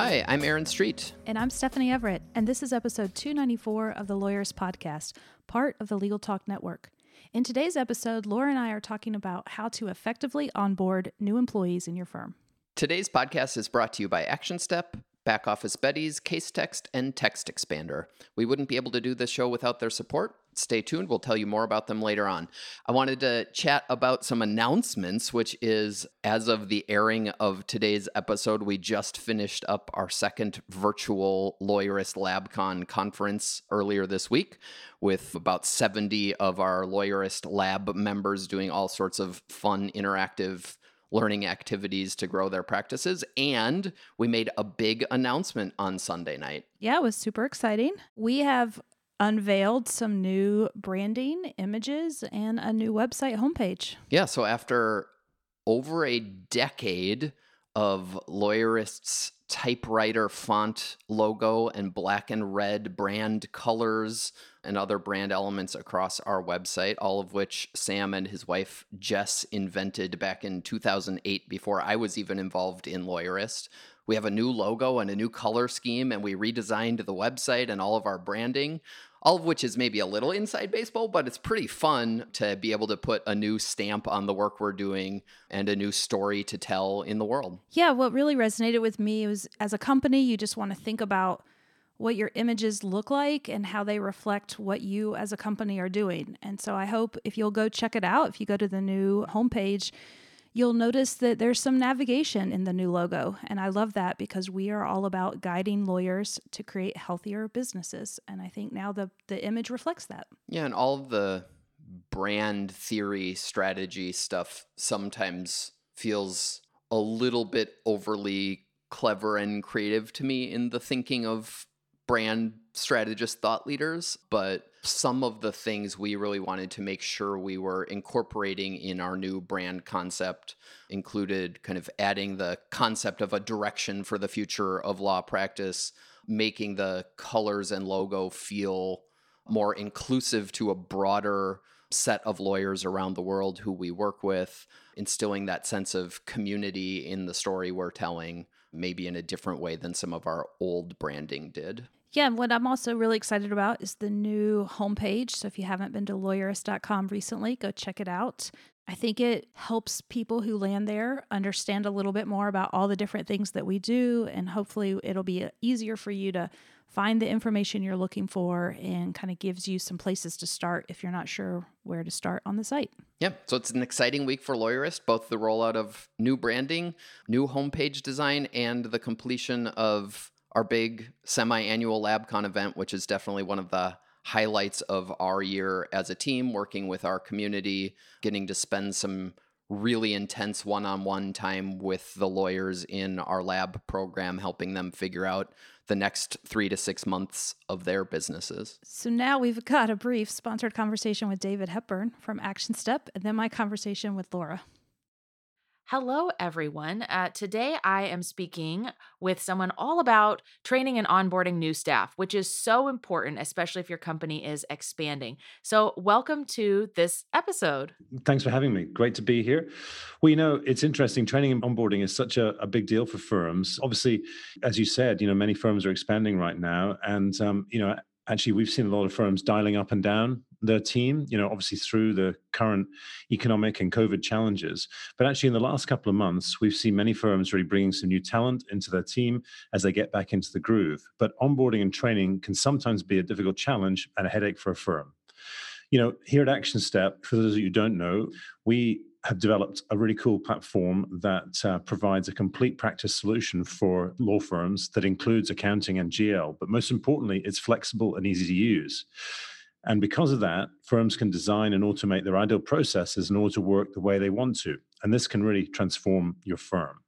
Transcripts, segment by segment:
Hi, I'm Aaron Street. And I'm Stephanie Everett, and this is episode 294 of the Lawyerist Podcast, part of the Legal Talk Network. In today's episode, Laura and I are talking about how to effectively onboard new employees in your firm. Today's podcast is brought to you by ActionStep, Back Office Betties, Casetext, and Text Expander. We wouldn't be able to do this show without their support. Stay tuned. We'll tell you more about them later on. I wanted to chat about some announcements, which is as of the airing of today's episode, we just finished up our second virtual Lawyerist LabCon conference earlier this week with about 70 of our Lawyerist Lab members doing all sorts of fun, interactive learning activities to grow their practices. And we made a big announcement on Sunday night. Yeah, it was super exciting. We have unveiled some new branding, images, and a new website homepage. Yeah, so after over a decade of Lawyerist's typewriter font logo and black and red brand colors and other brand elements across our website, all of which Sam and his wife Jess invented back in 2008 before I was even involved in Lawyerist. We have a new logo and a new color scheme, and we redesigned the website and all of our branding all of which is maybe a little inside baseball, but it's pretty fun to be able to put a new stamp on the work we're doing and a new story to tell in the world. Yeah, what really resonated with me was as a company, you just want to think about what your images look like and how they reflect what you as a company are doing. And so I hope if you'll go check it out, if you go to the new homepage, you'll notice that there's some navigation in the new logo. And I love that because we are all about guiding lawyers to create healthier businesses. And I think now the, the image reflects that. Yeah, and all the brand theory strategy stuff sometimes feels a little bit overly clever and creative to me in the thinking of brand strategist thought leaders, but some of the things we really wanted to make sure we were incorporating in our new brand concept included kind of adding the concept of a direction for the future of law practice, making the colors and logo feel more inclusive to a broader set of lawyers around the world who we work with, instilling that sense of community in the story we're telling, maybe in a different way than some of our old branding did. Yeah, and what I'm also really excited about is the new homepage. So if you haven't been to lawyerist.com recently, go check it out. I think it helps people who land there understand a little bit more about all the different things that we do. And hopefully, it'll be uh, easier for you to find the information you're looking for and kind of gives you some places to start if you're not sure where to start on the site. Yeah, so it's an exciting week for Lawyerist, both the rollout of new branding, new homepage design, and the completion of our big semi-annual LabCon event, which is definitely one of the highlights of our year as a team, working with our community, getting to spend some really intense one-on-one time with the lawyers in our lab program, helping them figure out the next three to six months of their businesses. So now we've got a brief sponsored conversation with David Hepburn from Action Step, and then my conversation with Laura. Hello, everyone. Uh, today I am speaking with someone all about training and onboarding new staff, which is so important, especially if your company is expanding. So, welcome to this episode. Thanks for having me. Great to be here. Well, you know, it's interesting. Training and onboarding is such a, a big deal for firms. Obviously, as you said, you know, many firms are expanding right now. And, um, you know, actually we've seen a lot of firms dialing up and down their team you know obviously through the current economic and covid challenges. But actually in the last couple of months we've seen many firms really bringing some new talent into their team as they get back into the groove. But onboarding and training can sometimes be a difficult challenge and a headache for a firm. You know here at Action Step for those of you who don't know we have developed a really cool platform that uh, provides a complete practice solution for law firms that includes accounting and GL. But most importantly, it's flexible and easy to use. And because of that, firms can design and automate their ideal processes in order to work the way they want to. And this can really transform your firm.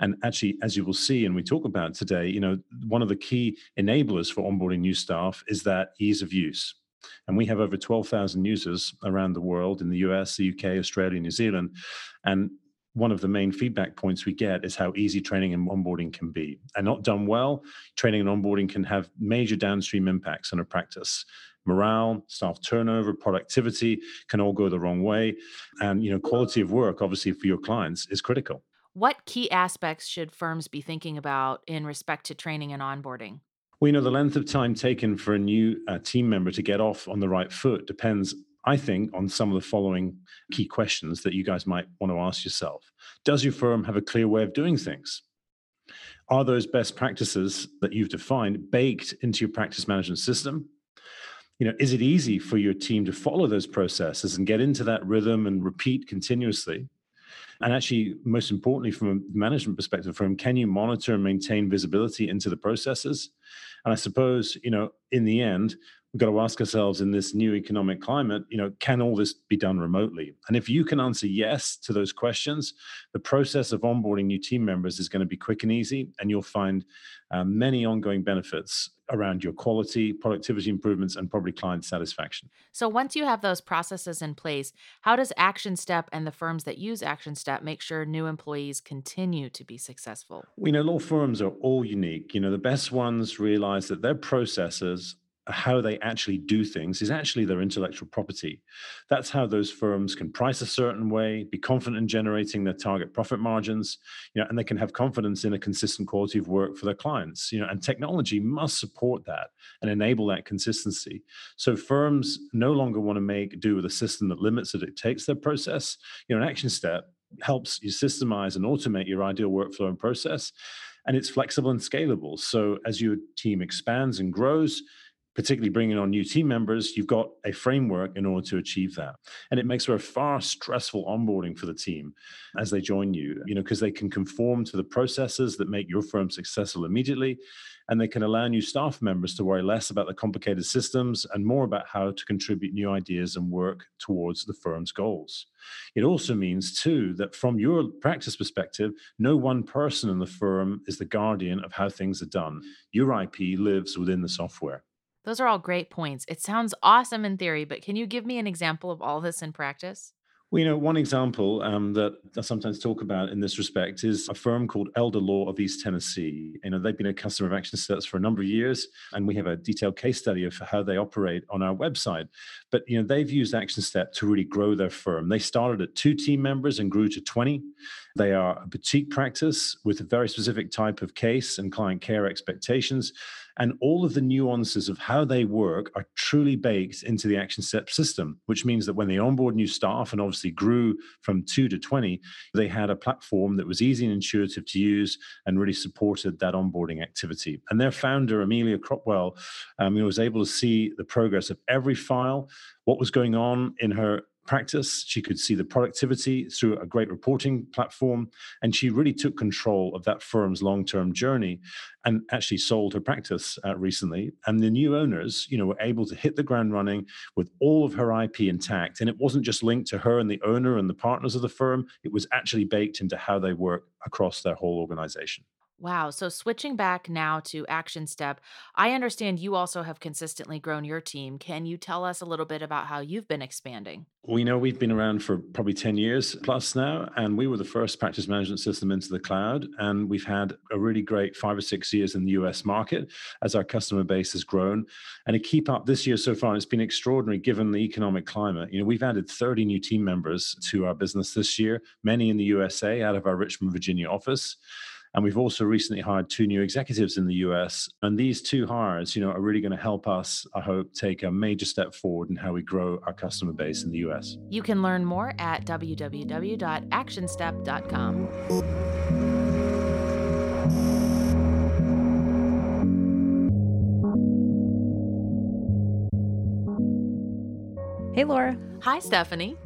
And actually, as you will see, and we talk about today, you know, one of the key enablers for onboarding new staff is that ease of use. And we have over 12,000 users around the world in the US, the UK, Australia, New Zealand. And one of the main feedback points we get is how easy training and onboarding can be. And not done well, training and onboarding can have major downstream impacts on a practice. Morale, staff turnover, productivity can all go the wrong way. And you know, quality of work, obviously, for your clients is critical. What key aspects should firms be thinking about in respect to training and onboarding? Well, you know, the length of time taken for a new uh, team member to get off on the right foot depends, I think, on some of the following key questions that you guys might want to ask yourself. Does your firm have a clear way of doing things? Are those best practices that you've defined baked into your practice management system? You know, is it easy for your team to follow those processes and get into that rhythm and repeat continuously? And actually, most importantly, from a management perspective, from can you monitor and maintain visibility into the processes? And I suppose, you know, in the end, we've got to ask ourselves in this new economic climate, you know, can all this be done remotely? And if you can answer yes to those questions, the process of onboarding new team members is going to be quick and easy, and you'll find uh, many ongoing benefits around your quality, productivity improvements, and probably client satisfaction. So, once you have those processes in place, how does Action Step and the firms that use Action Step make sure new employees continue to be successful? We know law firms are all unique. You know, the best ones realize that their processes how they actually do things is actually their intellectual property. That's how those firms can price a certain way, be confident in generating their target profit margins, you know, and they can have confidence in a consistent quality of work for their clients. You know, and technology must support that and enable that consistency. So firms no longer want to make do with a system that limits or dictates their process. You know, an Action Step helps you systemize and automate your ideal workflow and process and it's flexible and scalable. So as your team expands and grows, particularly bringing on new team members, you've got a framework in order to achieve that. And it makes for a far stressful onboarding for the team as they join you, you know, because they can conform to the processes that make your firm successful immediately. And they can allow new staff members to worry less about the complicated systems and more about how to contribute new ideas and work towards the firm's goals. It also means, too, that from your practice perspective, no one person in the firm is the guardian of how things are done. Mm. Your IP lives within the software. Those are all great points. It sounds awesome in theory, but can you give me an example of all this in practice? Well, you know, one example um, that I sometimes talk about in this respect is a firm called Elder Law of East Tennessee. You know, they've been a customer of Action Steps for a number of years, and we have a detailed case study of how they operate on our website. But you know, they've used Action Step to really grow their firm. They started at two team members and grew to 20. They are a boutique practice with a very specific type of case and client care expectations. And all of the nuances of how they work are truly baked into the Action Step system, which means that when they onboard new staff and obviously grew from two to 20, they had a platform that was easy and intuitive to use and really supported that onboarding activity. And their founder, Amelia Crotwell, um, was able to see the progress of every file, what was going on in her practice. She could see the productivity through a great reporting platform. And she really took control of that firm's long term journey and actually sold her practice uh, recently. And the new owners, you know, were able to hit the ground running with all of her IP intact. And it wasn't just linked to her and the owner and the partners of the firm, it was actually baked into how they work across their whole organization. Wow. So switching back now to Action Step, I understand you also have consistently grown your team. Can you tell us a little bit about how you've been expanding? We know we've been around for probably 10 years plus now, and we were the first practice management system into the cloud. And we've had a really great five or six years in the US market as our customer base has grown. And to keep up this year so far, it's been extraordinary given the economic climate. You know, we've added 30 new team members to our business this year, many in the USA out of our Richmond, Virginia office. And we've also recently hired two new executives in the US. And these two hires, you know, are really going to help us, I hope, take a major step forward in how we grow our customer base in the US. You can learn more at www.actionstep.com. Hey, Laura. Hi, Stephanie.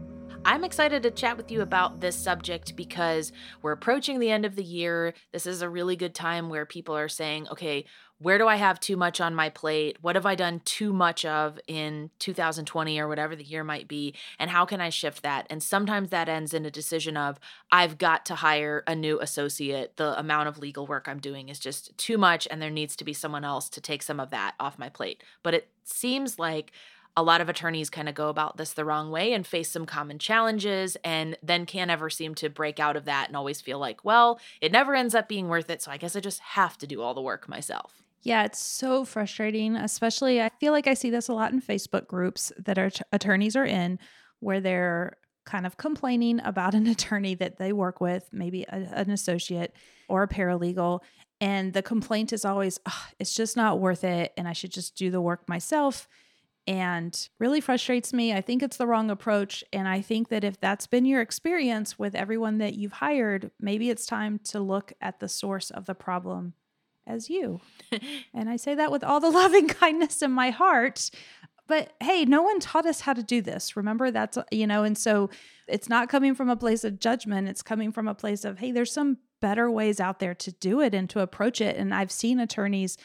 I'm excited to chat with you about this subject because we're approaching the end of the year. This is a really good time where people are saying, okay, where do I have too much on my plate? What have I done too much of in 2020 or whatever the year might be? And how can I shift that? And sometimes that ends in a decision of I've got to hire a new associate. The amount of legal work I'm doing is just too much, and there needs to be someone else to take some of that off my plate. But it seems like a lot of attorneys kind of go about this the wrong way and face some common challenges and then can't ever seem to break out of that and always feel like, well, it never ends up being worth it. So I guess I just have to do all the work myself. Yeah, it's so frustrating. Especially, I feel like I see this a lot in Facebook groups that our attorneys are in where they're kind of complaining about an attorney that they work with, maybe a, an associate or a paralegal. And the complaint is always, it's just not worth it. And I should just do the work myself. And really frustrates me. I think it's the wrong approach. And I think that if that's been your experience with everyone that you've hired, maybe it's time to look at the source of the problem as you. and I say that with all the loving kindness in my heart. But hey, no one taught us how to do this. Remember, that's, you know, and so it's not coming from a place of judgment. It's coming from a place of, hey, there's some better ways out there to do it and to approach it. And I've seen attorneys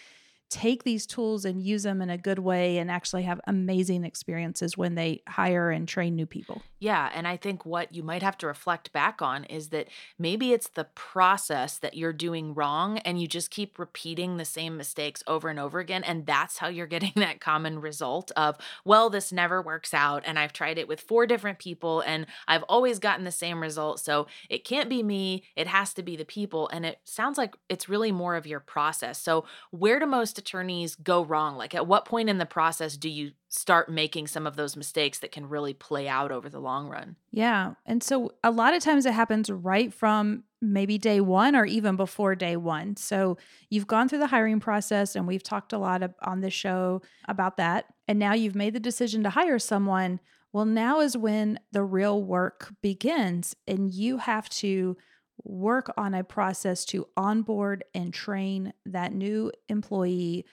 take these tools and use them in a good way and actually have amazing experiences when they hire and train new people. Yeah. And I think what you might have to reflect back on is that maybe it's the process that you're doing wrong and you just keep repeating the same mistakes over and over again. And that's how you're getting that common result of, well, this never works out. And I've tried it with four different people and I've always gotten the same result. So it can't be me, it has to be the people. And it sounds like it's really more of your process. So, where do most attorneys go wrong? Like, at what point in the process do you start making some of those mistakes that can really play out over the long run? Yeah. And so, a lot of times it happens right from maybe day one or even before day one. So, you've gone through the hiring process, and we've talked a lot of, on this show about that. And now you've made the decision to hire someone. Well, now is when the real work begins, and you have to work on a process to onboard and train that new employee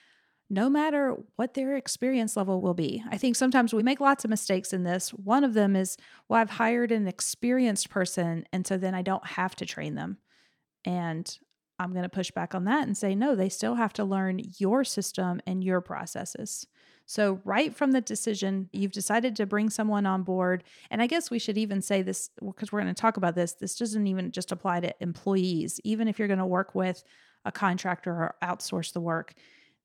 no matter what their experience level will be. I think sometimes we make lots of mistakes in this. One of them is, well, I've hired an experienced person, and so then I don't have to train them. And I'm going to push back on that and say, no, they still have to learn your system and your processes. So, right from the decision, you've decided to bring someone on board. And I guess we should even say this because we're going to talk about this. This doesn't even just apply to employees. Even if you're going to work with a contractor or outsource the work,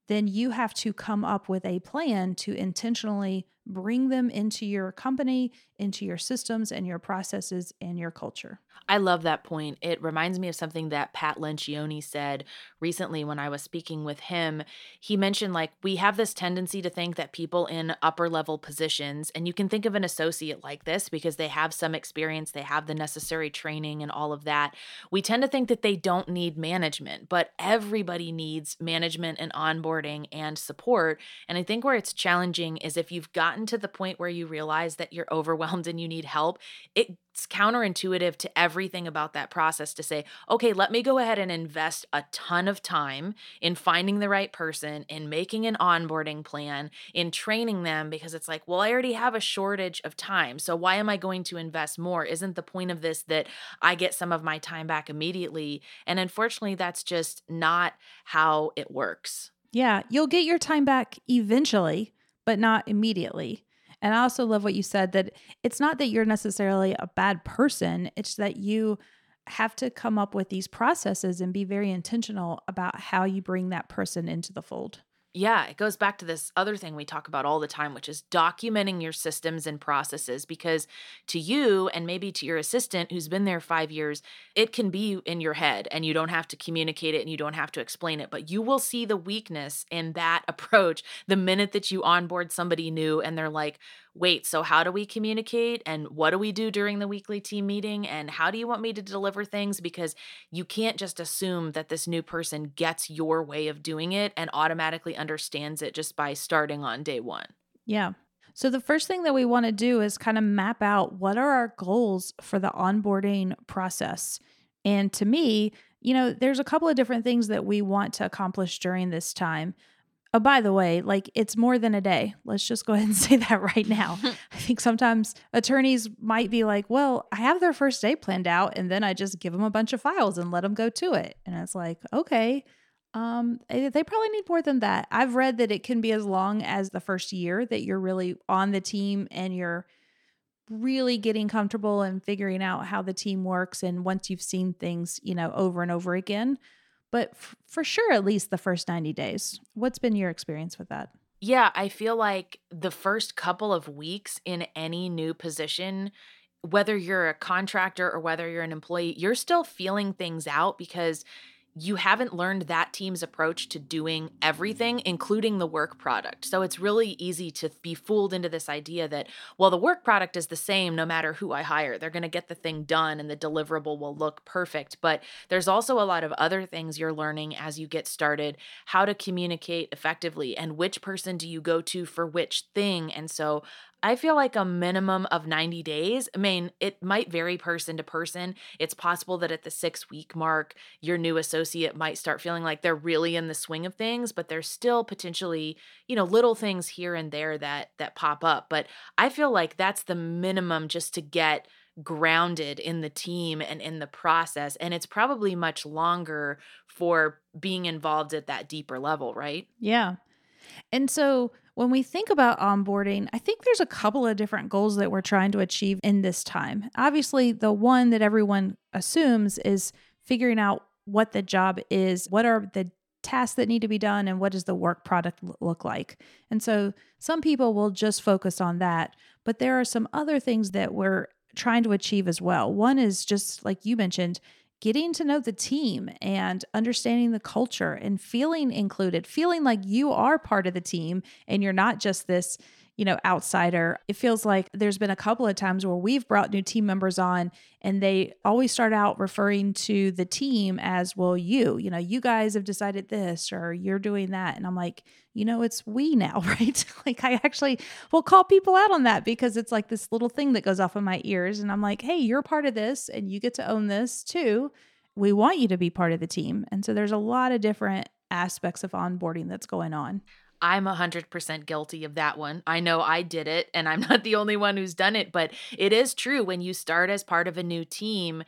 then you have to come up with a plan to intentionally bring them into your company, into your systems and your processes and your culture. I love that point. It reminds me of something that Pat Lencioni said recently when I was speaking with him. He mentioned like we have this tendency to think that people in upper level positions, and you can think of an associate like this because they have some experience, they have the necessary training and all of that. We tend to think that they don't need management, but everybody needs management and onboarding and support. And I think where it's challenging is if you've gotten to the point where you realize that you're overwhelmed and you need help, it's counterintuitive to everything about that process to say, okay, let me go ahead and invest a ton of time in finding the right person, in making an onboarding plan, in training them, because it's like, well, I already have a shortage of time. So why am I going to invest more? Isn't the point of this that I get some of my time back immediately? And unfortunately, that's just not how it works. Yeah, you'll get your time back eventually, but not immediately. And I also love what you said that it's not that you're necessarily a bad person, it's that you have to come up with these processes and be very intentional about how you bring that person into the fold. Yeah, it goes back to this other thing we talk about all the time, which is documenting your systems and processes. Because to you, and maybe to your assistant who's been there five years, it can be in your head and you don't have to communicate it and you don't have to explain it. But you will see the weakness in that approach the minute that you onboard somebody new and they're like, wait, so how do we communicate? And what do we do during the weekly team meeting? And how do you want me to deliver things? Because you can't just assume that this new person gets your way of doing it and automatically understands it just by starting on day one. Yeah. So, the first thing that we want to do is kind of map out what are our goals for the onboarding process. And to me, you know, there's a couple of different things that we want to accomplish during this time. Oh, by the way, like it's more than a day. Let's just go ahead and say that right now. I think sometimes attorneys might be like, well, I have their first day planned out, and then I just give them a bunch of files and let them go to it. And it's like, okay, Um, they probably need more than that. I've read that it can be as long as the first year that you're really on the team and you're really getting comfortable and figuring out how the team works. And once you've seen things, you know, over and over again, but f- for sure, at least the first 90 days. What's been your experience with that? Yeah, I feel like the first couple of weeks in any new position, whether you're a contractor or whether you're an employee, you're still feeling things out because you haven't learned that team's approach to doing everything, including the work product. So it's really easy to be fooled into this idea that, well, the work product is the same no matter who I hire. They're going to get the thing done and the deliverable will look perfect. But there's also a lot of other things you're learning as you get started how to communicate effectively and which person do you go to for which thing. And so I feel like a minimum of 90 days. I mean, it might vary person to person. It's possible that at the six week mark, your new associate might start feeling like they're really in the swing of things, but there's still potentially, you know, little things here and there that that pop up. But I feel like that's the minimum just to get grounded in the team and in the process. And it's probably much longer for being involved at that deeper level, right? Yeah. And so when we think about onboarding, I think there's a couple of different goals that we're trying to achieve in this time. Obviously, the one that everyone assumes is figuring out what the job is, what are the tasks that need to be done, and what does the work product look like. And so some people will just focus on that, but there are some other things that we're trying to achieve as well. One is just like you mentioned, getting to know the team and understanding the culture and feeling included, feeling like you are part of the team and you're not just this, you know, outsider. It feels like there's been a couple of times where we've brought new team members on and they always start out referring to the team as, well, you, you know, you guys have decided this or you're doing that. And I'm like, you know, it's we now, right? like I actually will call people out on that because it's like this little thing that goes off in my ears. And I'm like, hey, you're part of this and you get to own this too. We want you to be part of the team. And so there's a lot of different aspects of onboarding that's going on. I'm 100% guilty of that one. I know I did it and I'm not the only one who's done it, but it is true when you start as part of a new team,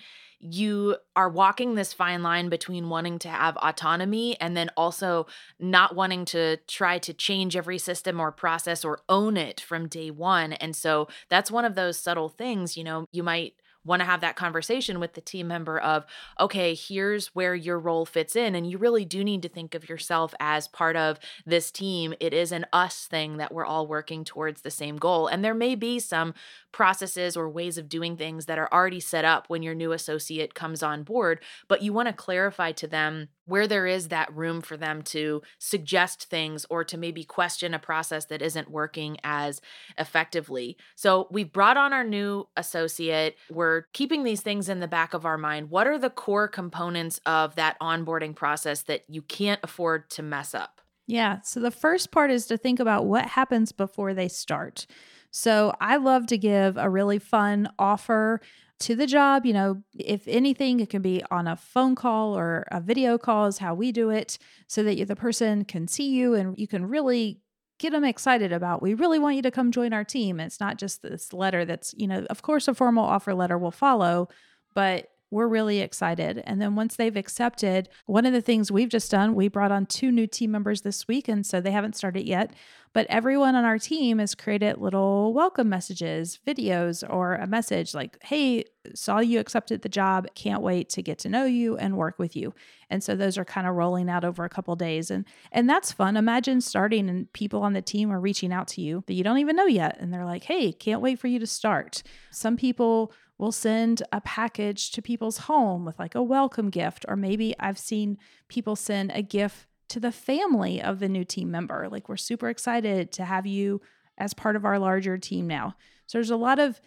you are walking this fine line between wanting to have autonomy and then also not wanting to try to change every system or process or own it from day one. And so that's one of those subtle things, you know, you might want to have that conversation with the team member of, okay, here's where your role fits in. And you really do need to think of yourself as part of this team. It is an us thing that we're all working towards the same goal. And there may be some processes or ways of doing things that are already set up when your new associate comes on board, but you want to clarify to them where there is that room for them to suggest things or to maybe question a process that isn't working as effectively. So we've brought on our new associate. We're keeping these things in the back of our mind. What are the core components of that onboarding process that you can't afford to mess up? Yeah. So the first part is to think about what happens before they start. So I love to give a really fun offer to the job. You know, if anything, it can be on a phone call or a video call, is how we do it, so that the person can see you and you can really get them excited about we really want you to come join our team it's not just this letter that's you know of course a formal offer letter will follow but we're really excited. And then once they've accepted, one of the things we've just done, we brought on two new team members this week. And so they haven't started yet. But everyone on our team has created little welcome messages, videos, or a message like, hey, saw you accepted the job. Can't wait to get to know you and work with you. And so those are kind of rolling out over a couple days. And and that's fun. Imagine starting and people on the team are reaching out to you that you don't even know yet. And they're like, hey, can't wait for you to start. Some people will send a package to people's home with like a welcome gift, or maybe I've seen people send a gift to the family of the new team member. Like, we're super excited to have you as part of our larger team now. So, there's a lot of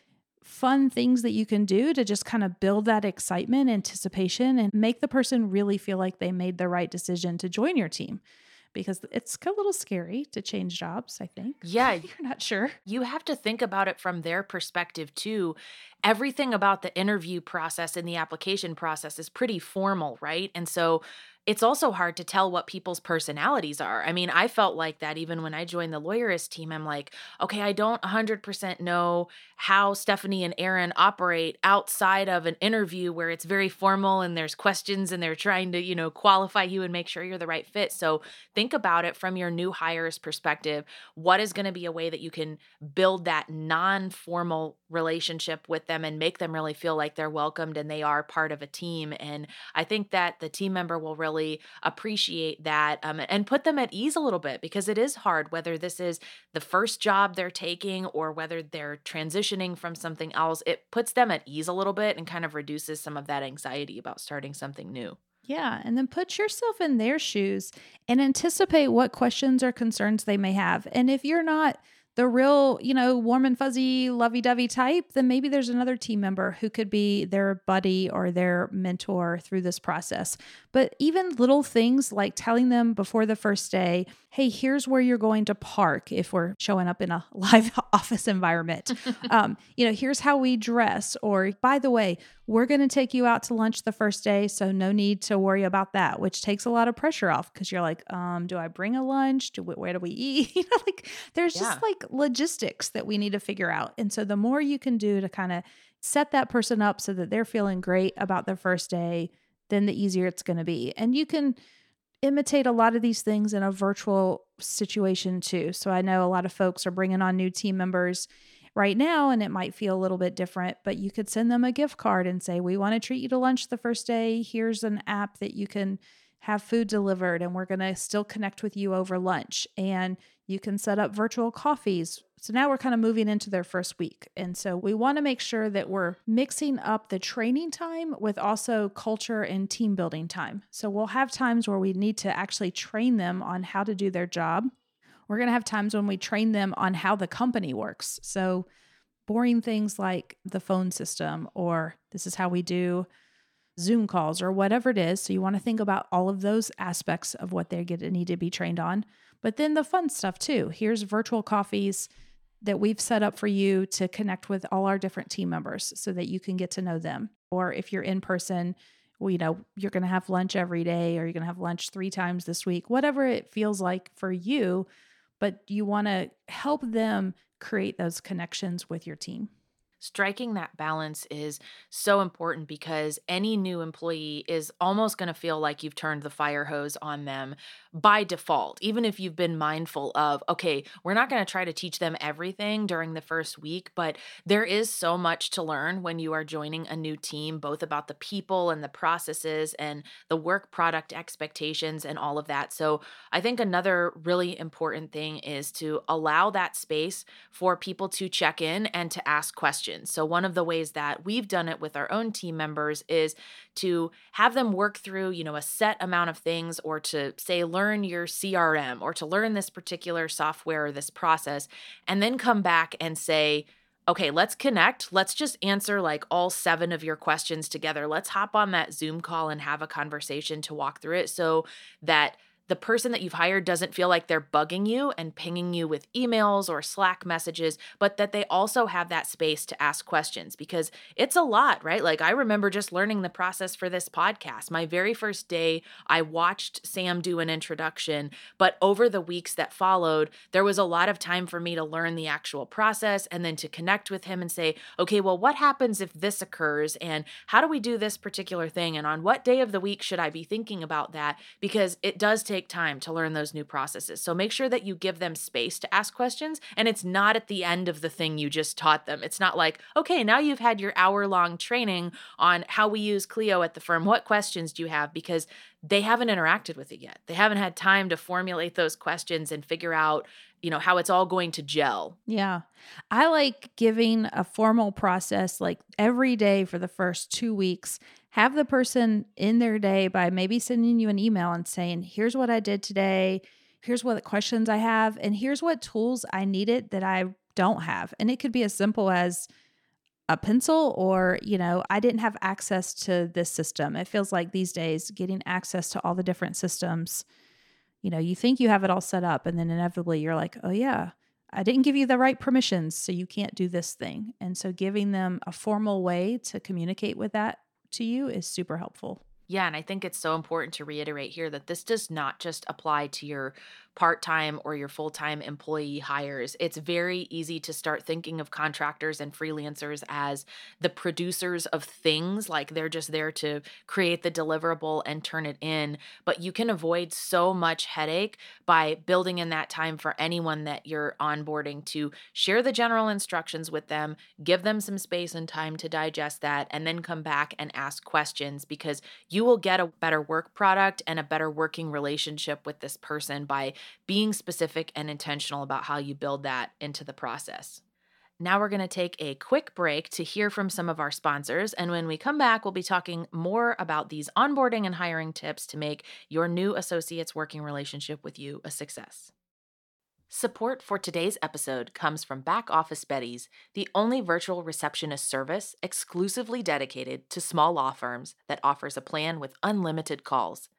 fun things that you can do to just kind of build that excitement, anticipation, and make the person really feel like they made the right decision to join your team because it's a little scary to change jobs, I think. Yeah. You're not sure. You have to think about it from their perspective too. Everything about the interview process and the application process is pretty formal, right? And so it's also hard to tell what people's personalities are. I mean, I felt like that even when I joined the lawyerist team. I'm like, okay, I don't 100% know how Stephanie and Aaron operate outside of an interview where it's very formal and there's questions and they're trying to, you know, qualify you and make sure you're the right fit. So think about it from your new hires perspective. What is going to be a way that you can build that non formal relationship with them and make them really feel like they're welcomed and they are part of a team? And I think that the team member will really appreciate that um, and put them at ease a little bit because it is hard, whether this is the first job they're taking or whether they're transitioning from something else, it puts them at ease a little bit and kind of reduces some of that anxiety about starting something new. Yeah. And then put yourself in their shoes and anticipate what questions or concerns they may have. And if you're not the real, you know, warm and fuzzy, lovey dovey type, then maybe there's another team member who could be their buddy or their mentor through this process. But even little things like telling them before the first day, hey, here's where you're going to park if we're showing up in a live office environment. um, you know, here's how we dress. Or by the way, we're going to take you out to lunch the first day. So no need to worry about that, which takes a lot of pressure off because you're like, um, do I bring a lunch? Do we, where do we eat? you know, like there's yeah. just like logistics that we need to figure out. And so the more you can do to kind of set that person up so that they're feeling great about their first day, then the easier it's going to be. And you can imitate a lot of these things in a virtual situation too. So I know a lot of folks are bringing on new team members right now and it might feel a little bit different, but you could send them a gift card and say, We want to treat you to lunch the first day. Here's an app that you can have food delivered and we're going to still connect with you over lunch. And you can set up virtual coffees. So now we're kind of moving into their first week. And so we want to make sure that we're mixing up the training time with also culture and team building time. So we'll have times where we need to actually train them on how to do their job we're going to have times when we train them on how the company works. So, boring things like the phone system, or this is how we do Zoom calls, or whatever it is. So, you want to think about all of those aspects of what they get need to be trained on. But then the fun stuff too. Here's virtual coffees that we've set up for you to connect with all our different team members so that you can get to know them. Or if you're in person, well, you know, you're going to have lunch every day or you're going to have lunch three times this week, whatever it feels like for you but you want to help them create those connections with your team. Striking that balance is so important because any new employee is almost going to feel like you've turned the fire hose on them by default, even if you've been mindful of, okay, we're not going to try to teach them everything during the first week, but there is so much to learn when you are joining a new team, both about the people and the processes and the work product expectations and all of that. So I think another really important thing is to allow that space for people to check in and to ask questions So, one of the ways that we've done it with our own team members is to have them work through, you know, a set amount of things or to say, learn your CRM or to learn this particular software or this process, and then come back and say, okay, let's connect. Let's just answer like all seven of your questions together. Let's hop on that Zoom call and have a conversation to walk through it so that the person that you've hired doesn't feel like they're bugging you and pinging you with emails or Slack messages, but that they also have that space to ask questions because it's a lot, right? Like I remember just learning the process for this podcast. My very first day, I watched Sam do an introduction, but over the weeks that followed, there was a lot of time for me to learn the actual process and then to connect with him and say, okay, well, what happens if this occurs? And how do we do this particular thing? And on what day of the week should I be thinking about that? Because it does take take time to learn those new processes. So make sure that you give them space to ask questions and it's not at the end of the thing you just taught them. It's not like, okay, now you've had your hour long training on how we use Clio at the firm. What questions do you have? Because they haven't interacted with it yet. They haven't had time to formulate those questions and figure out, you know, how it's all going to gel. Yeah. I like giving a formal process like every day for the first 2 weeks have the person in their day by maybe sending you an email and saying, here's what I did today. Here's what questions I have. And here's what tools I needed that I don't have. And it could be as simple as a pencil or, you know, I didn't have access to this system. It feels like these days getting access to all the different systems, you know, you think you have it all set up and then inevitably you're like, oh, yeah. I didn't give you the right permissions, so you can't do this thing. And so, giving them a formal way to communicate with that to you is super helpful. Yeah, and I think it's so important to reiterate here that this does not just apply to your part time or your full time employee hires. It's very easy to start thinking of contractors and freelancers as the producers of things, like they're just there to create the deliverable and turn it in. But you can avoid so much headache by building in that time for anyone that you're onboarding to share the general instructions with them, give them some space and time to digest that, and then come back and ask questions because you will get a better work product and a better working relationship with this person by being specific and intentional about how you build that into the process. Now we're going to take a quick break to hear from some of our sponsors. And when we come back, we'll be talking more about these onboarding and hiring tips to make your new associate's working relationship with you a success. Support for today's episode comes from Back Office Betties, the only virtual receptionist service exclusively dedicated to small law firms that offers a plan with unlimited calls.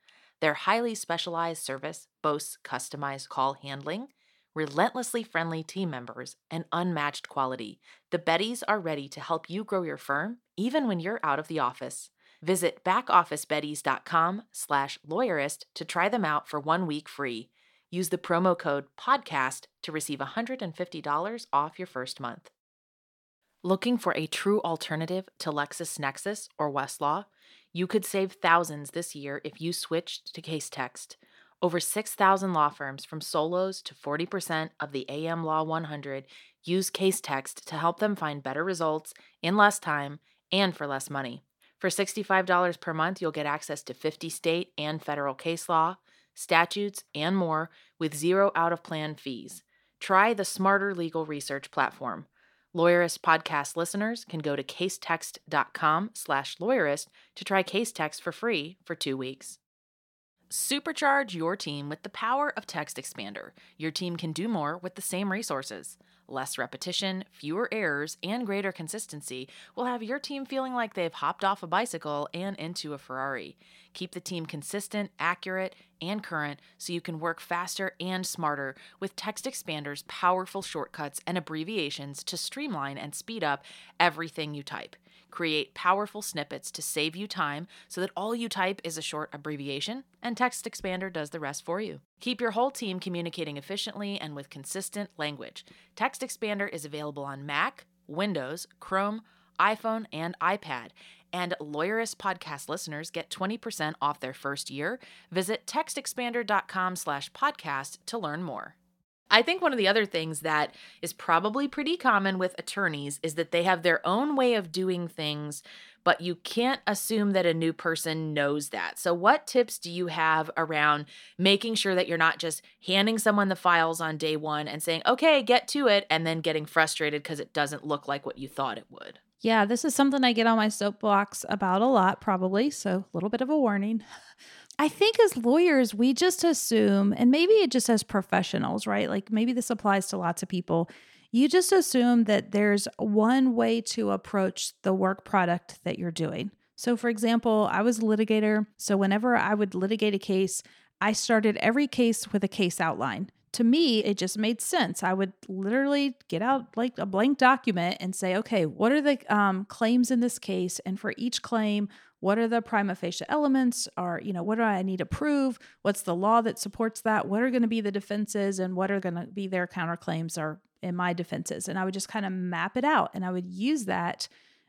Their highly specialized service boasts customized call handling, relentlessly friendly team members, and unmatched quality. The Betties are ready to help you grow your firm even when you're out of the office. Visit backofficebetties.com slash lawyerist to try them out for one week free. Use the promo code PODCAST to receive $150 off your first month. Looking for a true alternative to LexisNexis or Westlaw? You could save thousands this year if you switched to Casetext. Over 6,000 law firms, from solos to 40% of the AM Law 100, use Casetext to help them find better results in less time and for less money. For $65 per month, you'll get access to 50 state and federal case law, statutes, and more with zero out of plan fees. Try the smarter legal research platform. Lawyerist podcast listeners can go to casetext.com slash lawyerist to try Casetext for free for two weeks. Supercharge your team with the power of Text Expander. Your team can do more with the same resources. Less repetition, fewer errors, and greater consistency will have your team feeling like they've hopped off a bicycle and into a Ferrari. Keep the team consistent, accurate, and current so you can work faster and smarter with Text Expander's powerful shortcuts and abbreviations to streamline and speed up everything you type. Create powerful snippets to save you time so that all you type is a short abbreviation, and Text Expander does the rest for you. Keep your whole team communicating efficiently and with consistent language. Text Expander is available on Mac, Windows, Chrome, iPhone, and iPad. And Lawyerist podcast listeners get 20% off their first year. Visit textexpander.com slash podcast to learn more. I think one of the other things that is probably pretty common with attorneys is that they have their own way of doing things, but you can't assume that a new person knows that. So, what tips do you have around making sure that you're not just handing someone the files on day one and saying, okay, get to it, and then getting frustrated because it doesn't look like what you thought it would? Yeah, this is something I get on my soapbox about a lot, probably. So, a little bit of a warning. I think as lawyers, we just assume, and maybe it just as professionals, right? Like maybe this applies to lots of people. You just assume that there's one way to approach the work product that you're doing. So, for example, I was a litigator. So, whenever I would litigate a case, I started every case with a case outline. To me, it just made sense. I would literally get out like a blank document and say, okay, what are the um, claims in this case? And for each claim, what are the prima facie elements? Or you know what do i need to prove? What's the law that supports that? What are going to be the defenses and what are going to be their counterclaims or in my defenses? And i would just kind of map it out and i would use that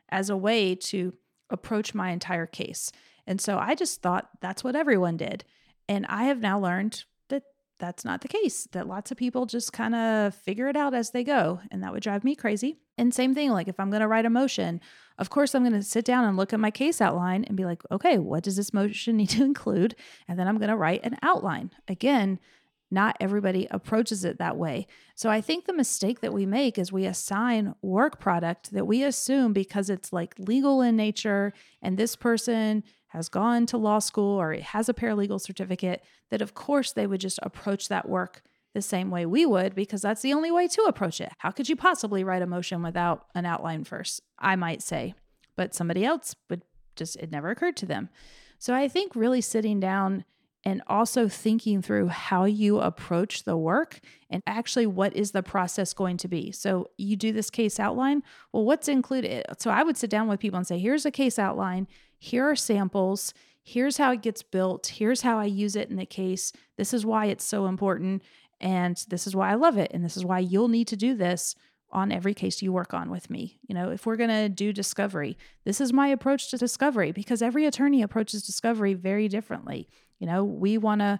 as a way to approach my entire case. And so i just thought that's what everyone did. And i have now learned that's not the case that lots of people just kind of figure it out as they go and that would drive me crazy and same thing like if i'm going to write a motion of course, I'm going to sit down and look at my case outline and be like, okay, what does this motion need to include? And then I'm going to write an outline. Again, not everybody approaches it that way. So I think the mistake that we make is we assign work product that we assume because it's like legal in nature and this person has gone to law school or has a paralegal certificate, that of course they would just approach that work the same way we would because that's the only way to approach it. How could you possibly write a motion without an outline first? I might say, but somebody else would just, it never occurred to them. So I think really sitting down and also thinking through how you approach the work and actually what is the process going to be. So you do this case outline. Well, what's included? So I would sit down with people and say, here's a case outline, here are samples here's how it gets built. Here's how I use it in the case. This is why it's so important. And this is why I love it. And this is why you'll need to do this on every case you work on with me. You know, if we're going to do discovery, this is my approach to discovery because every attorney approaches discovery very differently. You know, we want to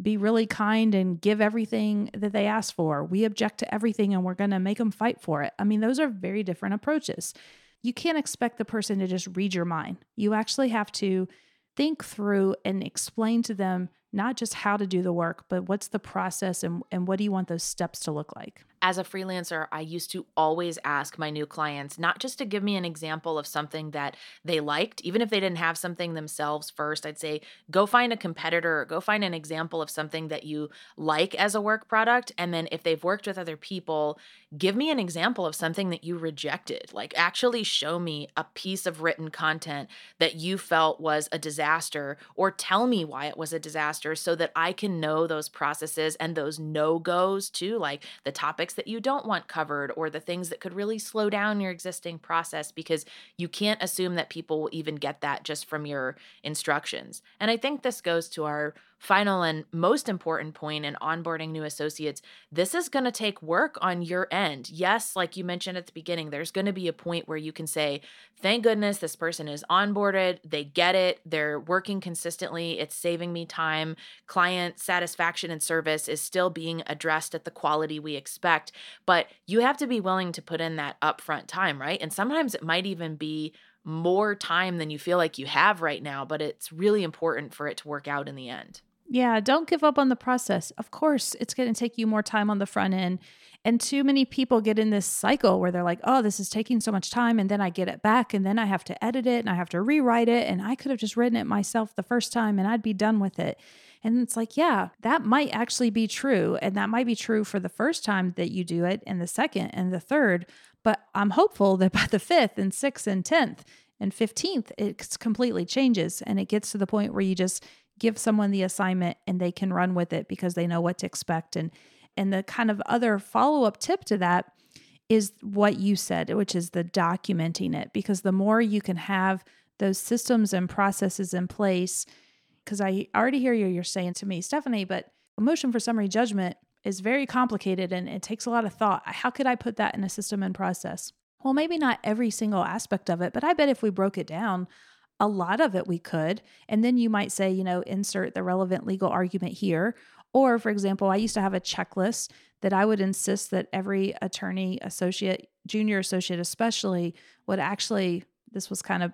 be really kind and give everything that they ask for. We object to everything and we're going to make them fight for it. I mean, those are very different approaches. You can't expect the person to just read your mind. You actually have to think through and explain to them not just how to do the work, but what's the process and, and what do you want those steps to look like? As a freelancer, I used to always ask my new clients not just to give me an example of something that they liked, even if they didn't have something themselves first. I'd say, go find a competitor, go find an example of something that you like as a work product. And then if they've worked with other people, give me an example of something that you rejected. Like, actually show me a piece of written content that you felt was a disaster, or tell me why it was a disaster so that I can know those processes and those no goes too, like the topics topics that you don't want covered or the things that could really slow down your existing process because you can't assume that people will even get that just from your instructions. And I think this goes to our final and most important point in onboarding new associates this is going to take work on your end. Yes, like you mentioned at the beginning, there's going to be a point where you can say, thank goodness this person is onboarded, they get it, they're working consistently, it's saving me time, client satisfaction and service is still being addressed at the quality we expect. But you have to be willing to put in that upfront time, right? And sometimes it might even be more time than you feel like you have right now, but it's really important for it to work out in the end. Yeah, don't give up on the process. Of course, it's going to take you more time on the front end. And too many people get in this cycle where they're like, oh, this is taking so much time. And then I get it back and then I have to edit it and I have to rewrite it. And I could have just written it myself the first time and I'd be done with it. And it's like, yeah, that might actually be true. And that might be true for the first time that you do it and the second and the third. But I'm hopeful that by the fifth and sixth and 10th and 15th, it completely changes and it gets to the point where you just give someone the assignment and they can run with it because they know what to expect. And and the kind of other follow-up tip to that is what you said which is the documenting it because the more you can have those systems and processes in place because I already hear you you're saying to me Stephanie but a motion for summary judgment is very complicated and it takes a lot of thought. How could I put that in a system and process? Well maybe not every single aspect of it but I bet if we broke it down a lot of it we could. And then you might say, you know, insert the relevant legal argument here. Or, for example, I used to have a checklist that I would insist that every attorney, associate, junior associate, especially, would actually, this was kind of,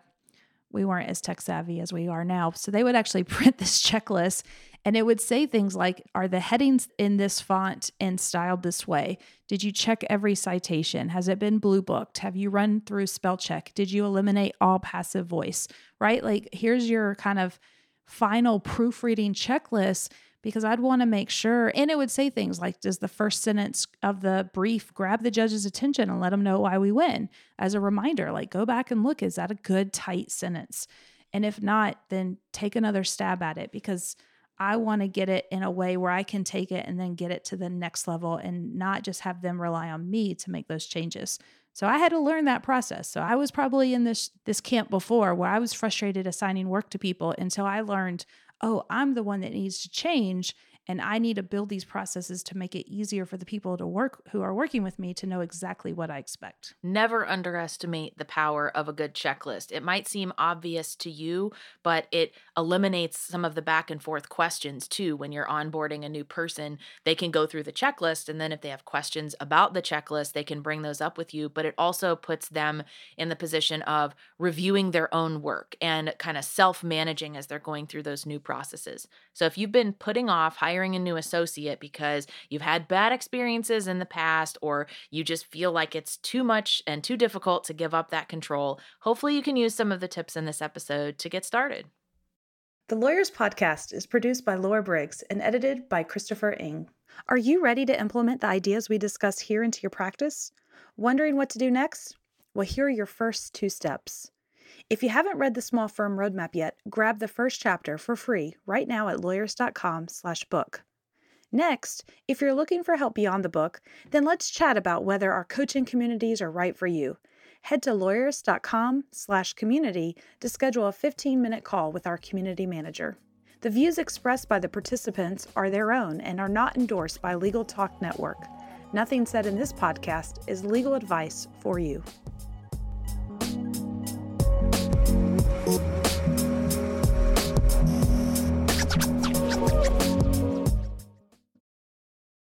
we weren't as tech savvy as we are now. So they would actually print this checklist and it would say things like Are the headings in this font and styled this way? Did you check every citation? Has it been blue booked? Have you run through spell check? Did you eliminate all passive voice? Right? Like, here's your kind of final proofreading checklist because I'd want to make sure. And it would say things like, Does the first sentence of the brief grab the judge's attention and let them know why we win? As a reminder, like, go back and look, is that a good, tight sentence? And if not, then take another stab at it because I want to get it in a way where I can take it and then get it to the next level and not just have them rely on me to make those changes. So I had to learn that process. So I was probably in this this camp before where I was frustrated assigning work to people until I learned, oh, I'm the one that needs to change and I need to build these processes to make it easier for the people to work who are working with me to know exactly what I expect. Never underestimate the power of a good checklist. It might seem obvious to you, but it eliminates some of the back and forth questions too. When you're onboarding a new person, they can go through the checklist, and then if they have questions about the checklist, they can bring those up with you. But it also puts them in the position of reviewing their own work and kind of self managing as they're going through those new processes. So if you've been putting off hiring, hiring a new associate because you've had bad experiences in the past or you just feel like it's too much and too difficult to give up that control, hopefully you can use some of the tips in this episode to get started. The Lawyerist Podcast is produced by Laura Briggs and edited by Christopher Ing. Are you ready to implement the ideas we discuss here into your practice? Wondering what to do next? Well, here are your first two steps. If you haven't read the Small Firm Roadmap yet, grab the first chapter for free right now at lawyerist.com/book. Next, if you're looking for help beyond the book, then let's chat about whether our coaching communities are right for you. Head to lawyerist.com/community to schedule a 15-minute call with our community manager. The views expressed by the participants are their own and are not endorsed by Legal Talk Network. Nothing said in this podcast is legal advice for you.